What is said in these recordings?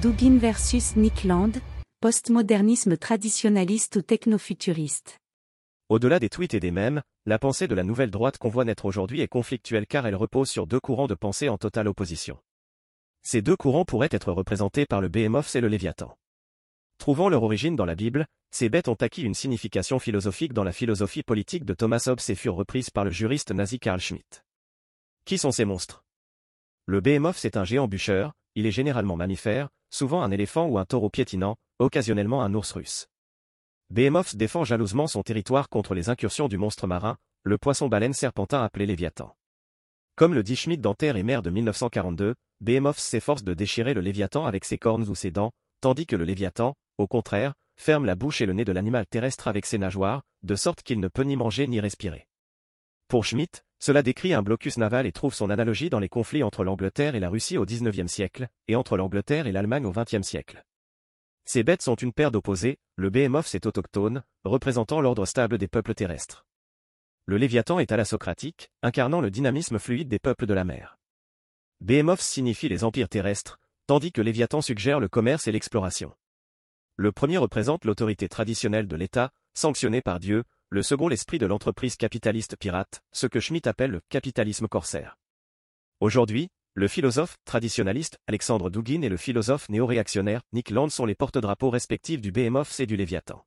Dugin versus Nick Land, postmodernisme traditionnaliste ou technofuturiste. Au-delà des tweets et des mèmes, la pensée de la nouvelle droite qu'on voit naître aujourd'hui est conflictuelle car elle repose sur deux courants de pensée en totale opposition. Ces deux courants pourraient être représentés par le Behemoth et le Léviathan. Trouvant leur origine dans la Bible, ces bêtes ont acquis une signification philosophique dans la philosophie politique de Thomas Hobbes et furent reprises par le juriste nazi Karl Schmitt. Qui sont ces monstres? Le Behemoth c'est un géant bûcheur, il est généralement mammifère, souvent un éléphant ou un taureau piétinant, occasionnellement un ours russe. Behemoth défend jalousement son territoire contre les incursions du monstre marin, le poisson-baleine serpentin appelé Léviathan. Comme le dit Schmitt dans Terre et Mer de 1942, Behemoth s'efforce de déchirer le Léviathan avec ses cornes ou ses dents, tandis que le Léviathan, au contraire, ferme la bouche et le nez de l'animal terrestre avec ses nageoires, de sorte qu'il ne peut ni manger ni respirer. Pour Schmitt, cela décrit un blocus naval et trouve son analogie dans les conflits entre l'Angleterre et la Russie au XIXe siècle, et entre l'Angleterre et l'Allemagne au XXe siècle. Ces bêtes sont une paire d'opposés, le Behemoth est autochtone, représentant l'ordre stable des peuples terrestres. Le Léviathan est socratique, incarnant le dynamisme fluide des peuples de la mer. Behemoth signifie les empires terrestres, tandis que Léviathan suggère le commerce et l'exploration. Le premier représente l'autorité traditionnelle de l'État, sanctionnée par Dieu, le second l'esprit de l'entreprise capitaliste pirate, ce que Schmitt appelle le capitalisme corsaire. Aujourd'hui, le philosophe traditionnaliste Alexandre Dugin et le philosophe néo-réactionnaire Nick Land sont les porte-drapeaux respectifs du Behemoth et du Léviathan.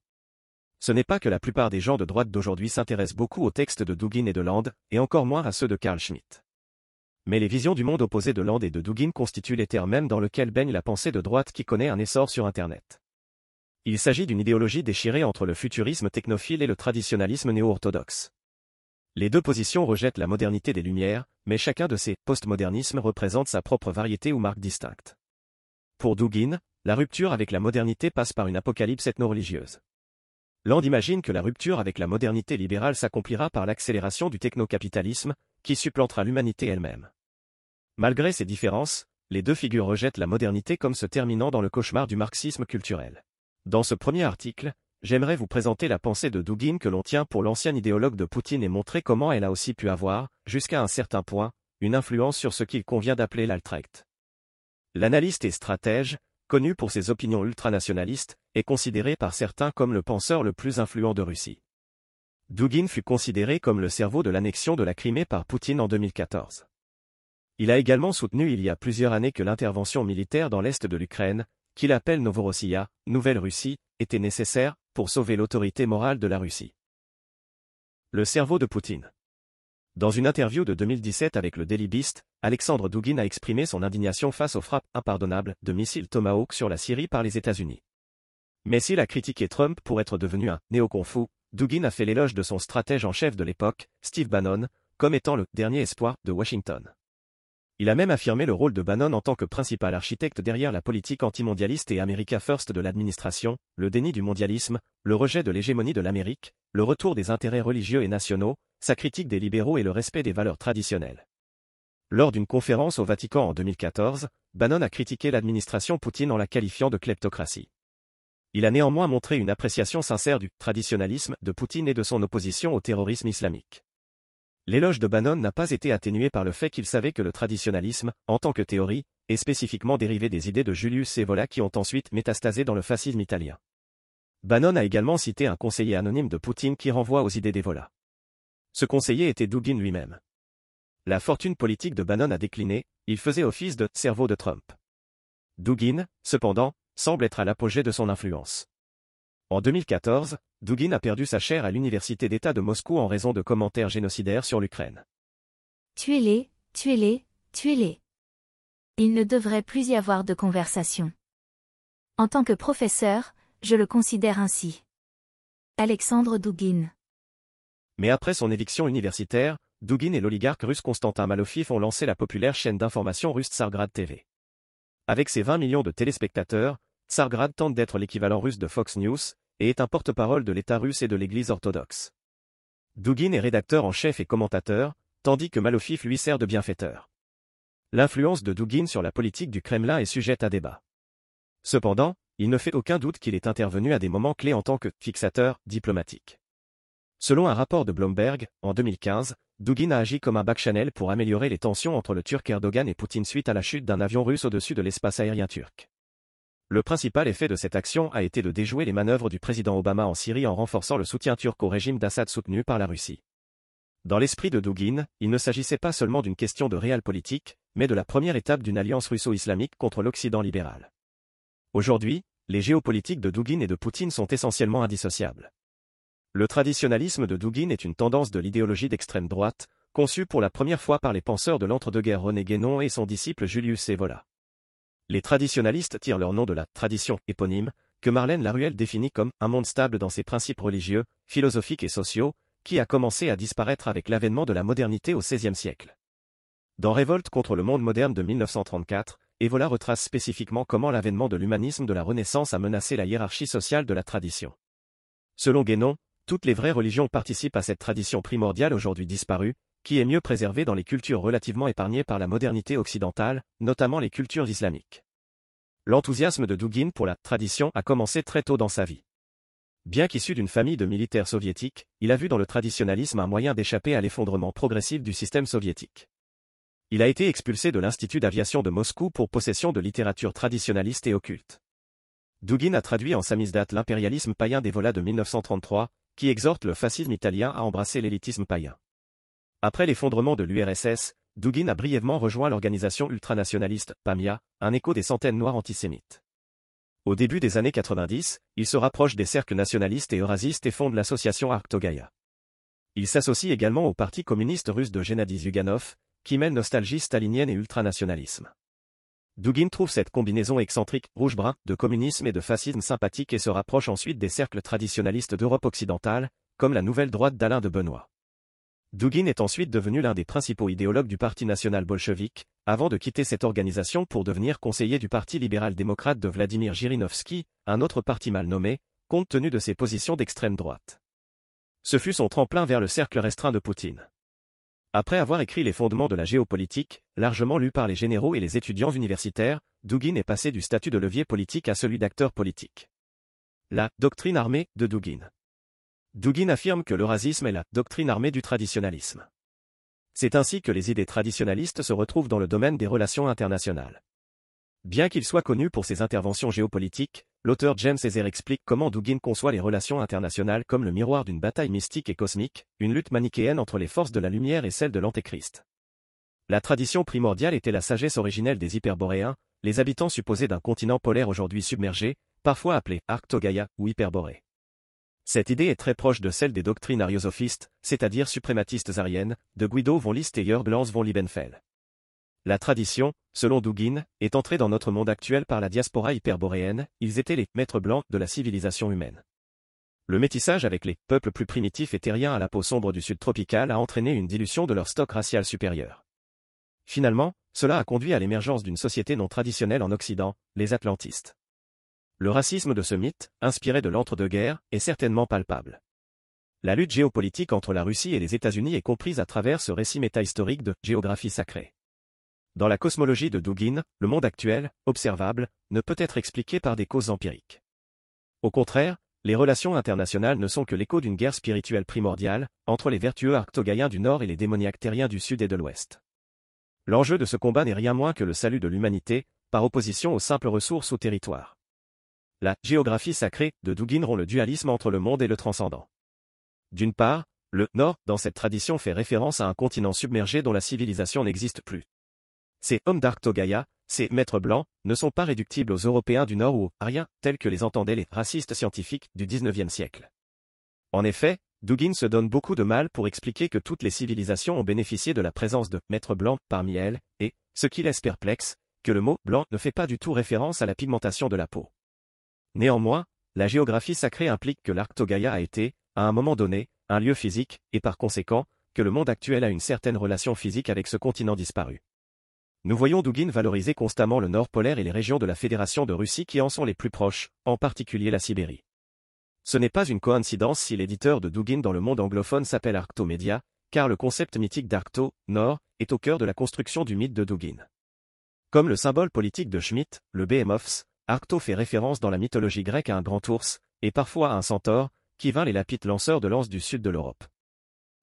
Ce n'est pas que la plupart des gens de droite d'aujourd'hui s'intéressent beaucoup aux textes de Dugin et de Land, et encore moins à ceux de Carl Schmitt. Mais les visions du monde opposé de Land et de Dugin constituent les terres même dans lequel baigne la pensée de droite qui connaît un essor sur Internet. Il s'agit d'une idéologie déchirée entre le futurisme technophile et le traditionnalisme néo-orthodoxe. Les deux positions rejettent la modernité des Lumières, mais chacun de ces postmodernismes représente sa propre variété ou marque distincte. Pour Dugin, la rupture avec la modernité passe par une apocalypse ethno-religieuse. Land imagine que la rupture avec la modernité libérale s'accomplira par l'accélération du techno-capitalisme, qui supplantera l'humanité elle-même. Malgré ces différences, les deux figures rejettent la modernité comme se terminant dans le cauchemar du marxisme culturel. Dans ce premier article, j'aimerais vous présenter la pensée de Dugin que l'on tient pour l'ancien idéologue de Poutine et montrer comment elle a aussi pu avoir, jusqu'à un certain point, une influence sur ce qu'il convient d'appeler l'altrect. L'analyste et stratège, connu pour ses opinions ultranationalistes, est considéré par certains comme le penseur le plus influent de Russie. Dugin fut considéré comme le cerveau de l'annexion de la Crimée par Poutine en 2014. Il a également soutenu il y a plusieurs années que l'intervention militaire dans l'est de l'Ukraine, qu'il appelle Novorossiya, Nouvelle-Russie, était nécessaire pour sauver l'autorité morale de la Russie. Le cerveau de Poutine. Dans une interview de 2017 avec le Daily Beast, Alexandre Dugin a exprimé son indignation face aux frappes impardonnables de missiles Tomahawk sur la Syrie par les États-Unis. Mais s'il a critiqué Trump pour être devenu un néo-confou, Dugin a fait l'éloge de son stratège en chef de l'époque, Steve Bannon, comme étant le dernier espoir de Washington. Il a même affirmé le rôle de Bannon en tant que principal architecte derrière la politique antimondialiste et America First de l'administration, le déni du mondialisme, le rejet de l'hégémonie de l'Amérique, le retour des intérêts religieux et nationaux, sa critique des libéraux et le respect des valeurs traditionnelles. Lors d'une conférence au Vatican en 2014, Bannon a critiqué l'administration Poutine en la qualifiant de kleptocratie. Il a néanmoins montré une appréciation sincère du traditionnalisme de Poutine et de son opposition au terrorisme islamique. L'éloge de Bannon n'a pas été atténué par le fait qu'il savait que le traditionalisme, en tant que théorie, est spécifiquement dérivé des idées de Julius Evola qui ont ensuite métastasé dans le fascisme italien. Bannon a également cité un conseiller anonyme de Poutine qui renvoie aux idées d'Evola. Ce conseiller était Dugin lui-même. La fortune politique de Bannon a décliné, il faisait office de cerveau de Trump. Dugin, cependant, semble être à l'apogée de son influence. En 2014, Dugin a perdu sa chaire à l'Université d'État de Moscou en raison de commentaires génocidaires sur l'Ukraine. Tuez-les, tuez-les, tuez-les. Il ne devrait plus y avoir de conversation. En tant que professeur, je le considère ainsi. Alexandre Dugin. Mais après son éviction universitaire, Dugin et l'oligarque russe Konstantin Malofif ont lancé la populaire chaîne d'information russe Tsargrad TV. Avec ses 20 millions de téléspectateurs, Tsargrad tente d'être l'équivalent russe de Fox News, et est un porte-parole de l'État russe et de l'Église orthodoxe. Dugin est rédacteur en chef et commentateur, tandis que Malofif lui sert de bienfaiteur. L'influence de Dugin sur la politique du Kremlin est sujette à débat. Cependant, il ne fait aucun doute qu'il est intervenu à des moments clés en tant que fixateur diplomatique. Selon un rapport de Bloomberg, en 2015, Dugin a agi comme un back-channel pour améliorer les tensions entre le Turc Erdogan et Poutine suite à la chute d'un avion russe au-dessus de l'espace aérien turc. Le principal effet de cette action a été de déjouer les manœuvres du président Obama en Syrie en renforçant le soutien turc au régime d'Assad soutenu par la Russie. Dans l'esprit de Dugin, il ne s'agissait pas seulement d'une question de réel politique, mais de la première étape d'une alliance russo-islamique contre l'Occident libéral. Aujourd'hui, les géopolitiques de Dugin et de Poutine sont essentiellement indissociables. Le traditionalisme de Dugin est une tendance de l'idéologie d'extrême droite, conçue pour la première fois par les penseurs de l'entre-deux-guerres René Guénon et son disciple Julius Evola. Les traditionalistes tirent leur nom de la tradition éponyme, que Marlène Laruelle définit comme un monde stable dans ses principes religieux, philosophiques et sociaux, qui a commencé à disparaître avec l'avènement de la modernité au XVIe siècle. Dans Révolte contre le monde moderne de 1934, Evola retrace spécifiquement comment l'avènement de l'humanisme de la Renaissance a menacé la hiérarchie sociale de la tradition. Selon Guénon, toutes les vraies religions participent à cette tradition primordiale aujourd'hui disparue, qui est mieux préservée dans les cultures relativement épargnées par la modernité occidentale, notamment les cultures islamiques. L'enthousiasme de Dugin pour la tradition a commencé très tôt dans sa vie. Bien qu'issu d'une famille de militaires soviétiques, il a vu dans le traditionalisme un moyen d'échapper à l'effondrement progressif du système soviétique. Il a été expulsé de l'Institut d'aviation de Moscou pour possession de littérature traditionnaliste et occulte. Dugin a traduit en samizdat l'impérialisme païen des volats de 1933, qui exhorte le fascisme italien à embrasser l'élitisme païen. Après l'effondrement de l'URSS, Dugin a brièvement rejoint l'organisation ultranationaliste PAMIA, un écho des centaines noirs antisémites. Au début des années 90, il se rapproche des cercles nationalistes et eurasistes et fonde l'association Arktogaya. Il s'associe également au parti communiste russe de Gennady Zyuganov, qui mêle nostalgie stalinienne et ultranationalisme. Dugin trouve cette combinaison excentrique, rouge-brun, de communisme et de fascisme sympathique et se rapproche ensuite des cercles traditionalistes d'Europe occidentale, comme la nouvelle droite d'Alain de Benoît. Dugin est ensuite devenu l'un des principaux idéologues du Parti national bolchevique, avant de quitter cette organisation pour devenir conseiller du Parti libéral-démocrate de Vladimir Jirinovski, un autre parti mal nommé, compte tenu de ses positions d'extrême droite. Ce fut son tremplin vers le cercle restreint de Poutine. Après avoir écrit les fondements de la géopolitique, largement lu par les généraux et les étudiants universitaires, Dugin est passé du statut de levier politique à celui d'acteur politique. La doctrine armée de Dugin. Dugin affirme que l'eurasisme est la doctrine armée du traditionalisme. C'est ainsi que les idées traditionalistes se retrouvent dans le domaine des relations internationales. Bien qu'il soit connu pour ses interventions géopolitiques, l'auteur James Ezer explique comment Dugin conçoit les relations internationales comme le miroir d'une bataille mystique et cosmique, une lutte manichéenne entre les forces de la lumière et celles de l'antéchrist. La tradition primordiale était la sagesse originelle des hyperboréens, les habitants supposés d'un continent polaire aujourd'hui submergé, parfois appelé Arctogaya ou Hyperborée. Cette idée est très proche de celle des doctrines ariosophistes, c'est-à-dire suprématistes ariennes, de Guido von List et Jörg von Liebenfeld. La tradition, selon Dugin, est entrée dans notre monde actuel par la diaspora hyperboréenne, ils étaient les maîtres blancs de la civilisation humaine. Le métissage avec les peuples plus primitifs et terriens à la peau sombre du sud tropical a entraîné une dilution de leur stock racial supérieur. Finalement, cela a conduit à l'émergence d'une société non traditionnelle en Occident, les Atlantistes. Le racisme de ce mythe, inspiré de l'entre-deux-guerres, est certainement palpable. La lutte géopolitique entre la Russie et les États-Unis est comprise à travers ce récit métahistorique de géographie sacrée. Dans la cosmologie de Dugin, le monde actuel, observable, ne peut être expliqué par des causes empiriques. Au contraire, les relations internationales ne sont que l'écho d'une guerre spirituelle primordiale, entre les vertueux arctogaïens du Nord et les démoniaques terriens du Sud et de l'Ouest. L'enjeu de ce combat n'est rien moins que le salut de l'humanité, par opposition aux simples ressources ou territoires. La géographie sacrée de Dugin rompt le dualisme entre le monde et le transcendant. D'une part, le Nord, dans cette tradition, fait référence à un continent submergé dont la civilisation n'existe plus. Ces hommes d'Arctogaya, ces maîtres blancs, ne sont pas réductibles aux Européens du Nord ou aux Ariens, tels que les entendaient les racistes scientifiques du XIXe siècle. En effet, Dugin se donne beaucoup de mal pour expliquer que toutes les civilisations ont bénéficié de la présence de maîtres blancs parmi elles, et, ce qui laisse perplexe, que le mot blanc ne fait pas du tout référence à la pigmentation de la peau. Néanmoins, la géographie sacrée implique que l'Arctogaya a été, à un moment donné, un lieu physique, et par conséquent, que le monde actuel a une certaine relation physique avec ce continent disparu. Nous voyons Dugin valoriser constamment le nord polaire et les régions de la Fédération de Russie qui en sont les plus proches, en particulier la Sibérie. Ce n'est pas une coïncidence si l'éditeur de Dugin dans le monde anglophone s'appelle Arctomedia, car le concept mythique d'Arcto, Nord, est au cœur de la construction du mythe de Dugin. Comme le symbole politique de Schmitt, le Behemoths, Arcto fait référence dans la mythologie grecque à un grand ours, et parfois à un centaure, qui vint les lapites lanceurs de lance du sud de l'Europe.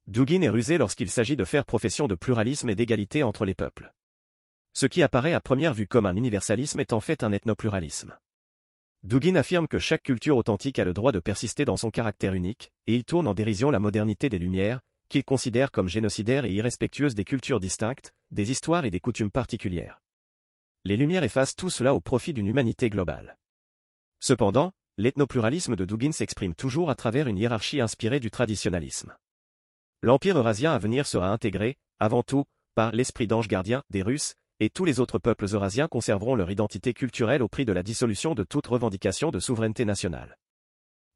Dugin est rusé lorsqu'il s'agit de faire profession de pluralisme et d'égalité entre les peuples. Ce qui apparaît à première vue comme un universalisme est en fait un ethnopluralisme. Dugin affirme que chaque culture authentique a le droit de persister dans son caractère unique, et il tourne en dérision la modernité des Lumières, qu'il considère comme génocidaire et irrespectueuse des cultures distinctes, des histoires et des coutumes particulières. Les Lumières effacent tout cela au profit d'une humanité globale. Cependant, l'ethnopluralisme de Dugin s'exprime toujours à travers une hiérarchie inspirée du traditionnalisme. L'empire eurasien à venir sera intégré, avant tout, par l'esprit d'ange gardien des Russes, et tous les autres peuples eurasiens conserveront leur identité culturelle au prix de la dissolution de toute revendication de souveraineté nationale.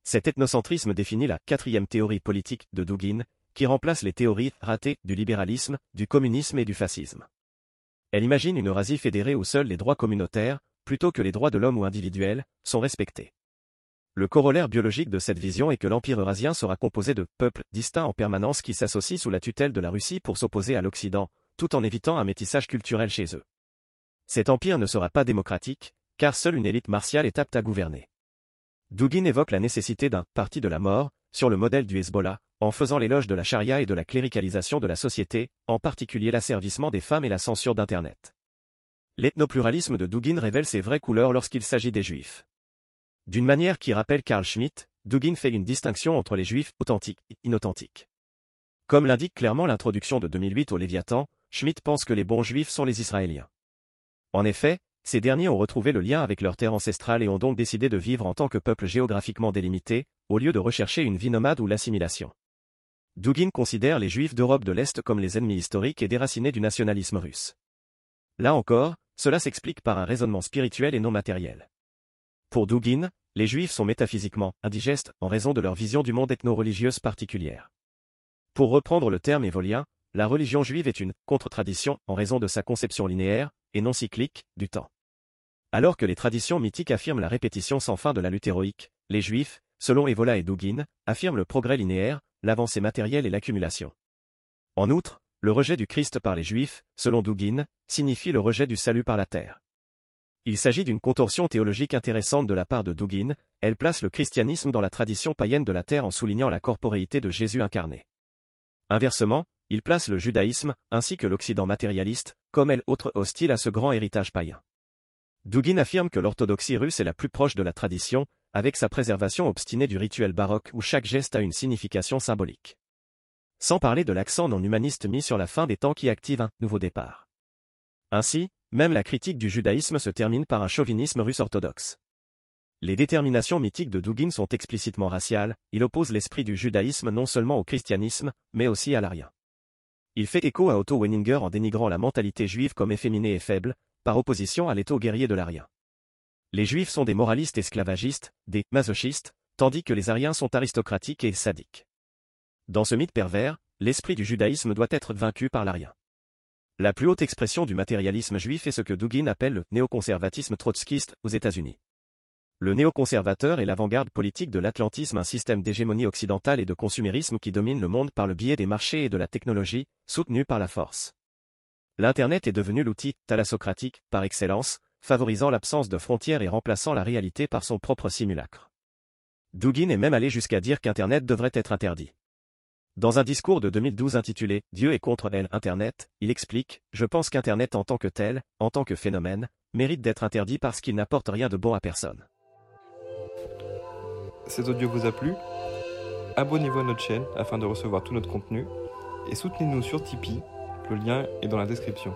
Cet ethnocentrisme définit la quatrième théorie politique de Dugin, qui remplace les théories ratées du libéralisme, du communisme et du fascisme. Elle imagine une Eurasie fédérée où seuls les droits communautaires, plutôt que les droits de l'homme ou individuels, sont respectés. Le corollaire biologique de cette vision est que l'Empire eurasien sera composé de peuples distincts en permanence qui s'associent sous la tutelle de la Russie pour s'opposer à l'Occident, tout en évitant un métissage culturel chez eux. Cet empire ne sera pas démocratique, car seule une élite martiale est apte à gouverner. Dugin évoque la nécessité d'un parti de la mort, sur le modèle du Hezbollah, en faisant l'éloge de la charia et de la cléricalisation de la société, en particulier l'asservissement des femmes et la censure d'Internet. L'ethnopluralisme de Dugin révèle ses vraies couleurs lorsqu'il s'agit des juifs. D'une manière qui rappelle Karl Schmitt, Dugin fait une distinction entre les juifs authentiques et inauthentiques. Comme l'indique clairement l'introduction de 2008 au Léviathan, Schmitt pense que les bons juifs sont les Israéliens. En effet, ces derniers ont retrouvé le lien avec leur terre ancestrale et ont donc décidé de vivre en tant que peuple géographiquement délimité, au lieu de rechercher une vie nomade ou l'assimilation. Dugin considère les Juifs d'Europe de l'Est comme les ennemis historiques et déracinés du nationalisme russe. Là encore, cela s'explique par un raisonnement spirituel et non matériel. Pour Dugin, les Juifs sont métaphysiquement indigestes en raison de leur vision du monde ethno-religieuse particulière. Pour reprendre le terme évolien, la religion juive est une contre-tradition en raison de sa conception linéaire, et non cyclique, du temps. Alors que les traditions mythiques affirment la répétition sans fin de la lutte héroïque, les Juifs, selon Evola et Dugin, affirment le progrès linéaire, l'avancée matérielle et l'accumulation. En outre, le rejet du Christ par les Juifs, selon Dugin, signifie le rejet du salut par la terre. Il s'agit d'une contorsion théologique intéressante de la part de Dugin, elle place le christianisme dans la tradition païenne de la terre en soulignant la corporéité de Jésus incarné. Inversement, il place le judaïsme, ainsi que l'Occident matérialiste, comme elle autre hostile à ce grand héritage païen. Dugin affirme que l'orthodoxie russe est la plus proche de la tradition, avec sa préservation obstinée du rituel baroque où chaque geste a une signification symbolique. Sans parler de l'accent non humaniste mis sur la fin des temps qui active un nouveau départ. Ainsi, même la critique du judaïsme se termine par un chauvinisme russe orthodoxe. Les déterminations mythiques de Dugin sont explicitement raciales, il oppose l'esprit du judaïsme non seulement au christianisme, mais aussi à l'arien. Il fait écho à Otto Wenninger en dénigrant la mentalité juive comme efféminée et faible, par opposition à l'étau guerrier de l'arien. Les Juifs sont des moralistes esclavagistes, des masochistes, tandis que les Ariens sont aristocratiques et sadiques. Dans ce mythe pervers, l'esprit du judaïsme doit être vaincu par l'arien. La plus haute expression du matérialisme juif est ce que Dugin appelle le néoconservatisme trotskiste aux États-Unis. Le néoconservateur est l'avant-garde politique de l'atlantisme, un système d'hégémonie occidentale et de consumérisme qui domine le monde par le biais des marchés et de la technologie, soutenu par la force. L'Internet est devenu l'outil thalassocratique, par excellence, favorisant l'absence de frontières et remplaçant la réalité par son propre simulacre. Dugin est même allé jusqu'à dire qu'Internet devrait être interdit. Dans un discours de 2012 intitulé Dieu est contre elle Internet, il explique Je pense qu'Internet en tant que tel, en tant que phénomène, mérite d'être interdit parce qu'il n'apporte rien de bon à personne. Cet audio vous a plu? Abonnez-vous à notre chaîne afin de recevoir tout notre contenu et soutenez-nous sur Tipeee, le lien est dans la description.